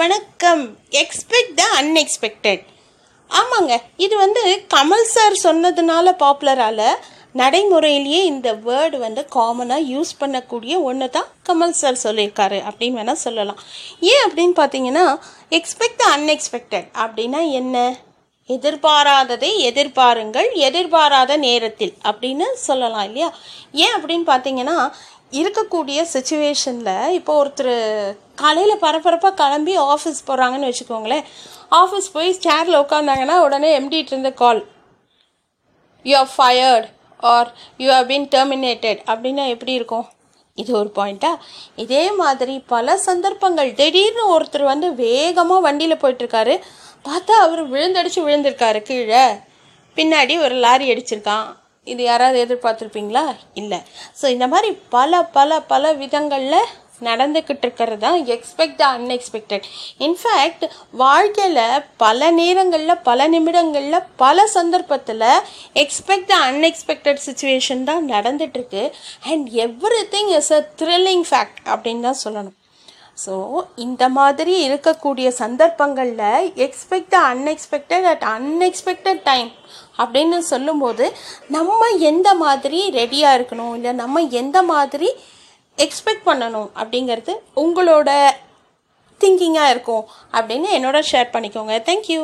வணக்கம். Expect the unexpected ஆமாங்க இது வந்து கமல் சார் சொன்னதுனால பாப்புலரால் நடைமுறையிலேயே இந்த வேர்டு வந்து காமனாக யூஸ் பண்ணக்கூடிய ஒன்று தான் கமல் சார் சொல்லியிருக்காரு அப்படின்னு வேணால் சொல்லலாம். ஏன் அப்படின்னு பார்த்தீங்கன்னா எக்ஸ்பெக்ட் த அன்எக்ஸ்பெக்டட் அப்படின்னா என்ன? எதிர்பாராததை எதிர்பாருங்கள் எதிர்பாராத நேரத்தில் அப்படின்னு சொல்லலாம் இல்லையா? ஏன் அப்படின்னு பார்த்தீங்கன்னா இருக்கக்கூடிய சுச்சுவேஷனில் இப்போ ஒருத்தர் காலையில் பரபரப்பாக கிளம்பி ஆஃபீஸ் போகிறாங்கன்னு வச்சுக்கோங்களேன். ஆஃபீஸ் போய் சேரில் உட்காந்தாங்கன்னா உடனே எம்டிட்டு இருந்த call you are fired are you have been terminated அப்படின்னா எப்படி இருக்கும்? இது ஒரு பாயிண்ட்டா இதே மாதிரி பல சந்தர்ப்பங்கள். திடீர்னு ஒருத்தர் வந்து வேகமாக வண்டியில் போயிட்டுருக்காரு. பார்த்தா அவர் விழுந்தடிச்சு விழுந்திருக்காரு கீழே. பின்னாடி ஒரு லாரி அடிச்சிருக்கான். இது யாராவது எதிர்பார்த்துருப்பீங்களா? இல்லை. ஸோ இந்த மாதிரி பல பல பல விதங்களில் நடந்துக்கிட்டு இருக்கிறது தான் எக்ஸ்பெக்ட் த அன்எக்ஸ்பெக்டட் இன்ஃபேக்ட் வாழ்க்கையில் பல நேரங்களில் பல நிமிடங்களில் பல சந்தர்ப்பத்தில் எக்ஸ்பெக்ட் த அன்எக்ஸ்பெக்டட் சுச்சுவேஷன் தான் நடந்துட்டுருக்கு and everything is a thrilling fact அப்படின்னு தான் சொல்லணும். ஸோ இந்த மாதிரி இருக்கக்கூடிய சந்தர்ப்பங்களில் expect unexpected at unexpected time அப்படின்னு சொல்லும்போது நம்ம எந்த மாதிரி ரெடியாக இருக்கணும்? இல்லை நம்ம எந்த மாதிரி எக்ஸ்பெக்ட் பண்ணணும்? அப்படிங்கிறது உங்களோட திங்கிங்காக இருக்கும் அப்படின்னு என்னோட ஷேர் பண்ணிக்கோங்க. தேங்க்யூ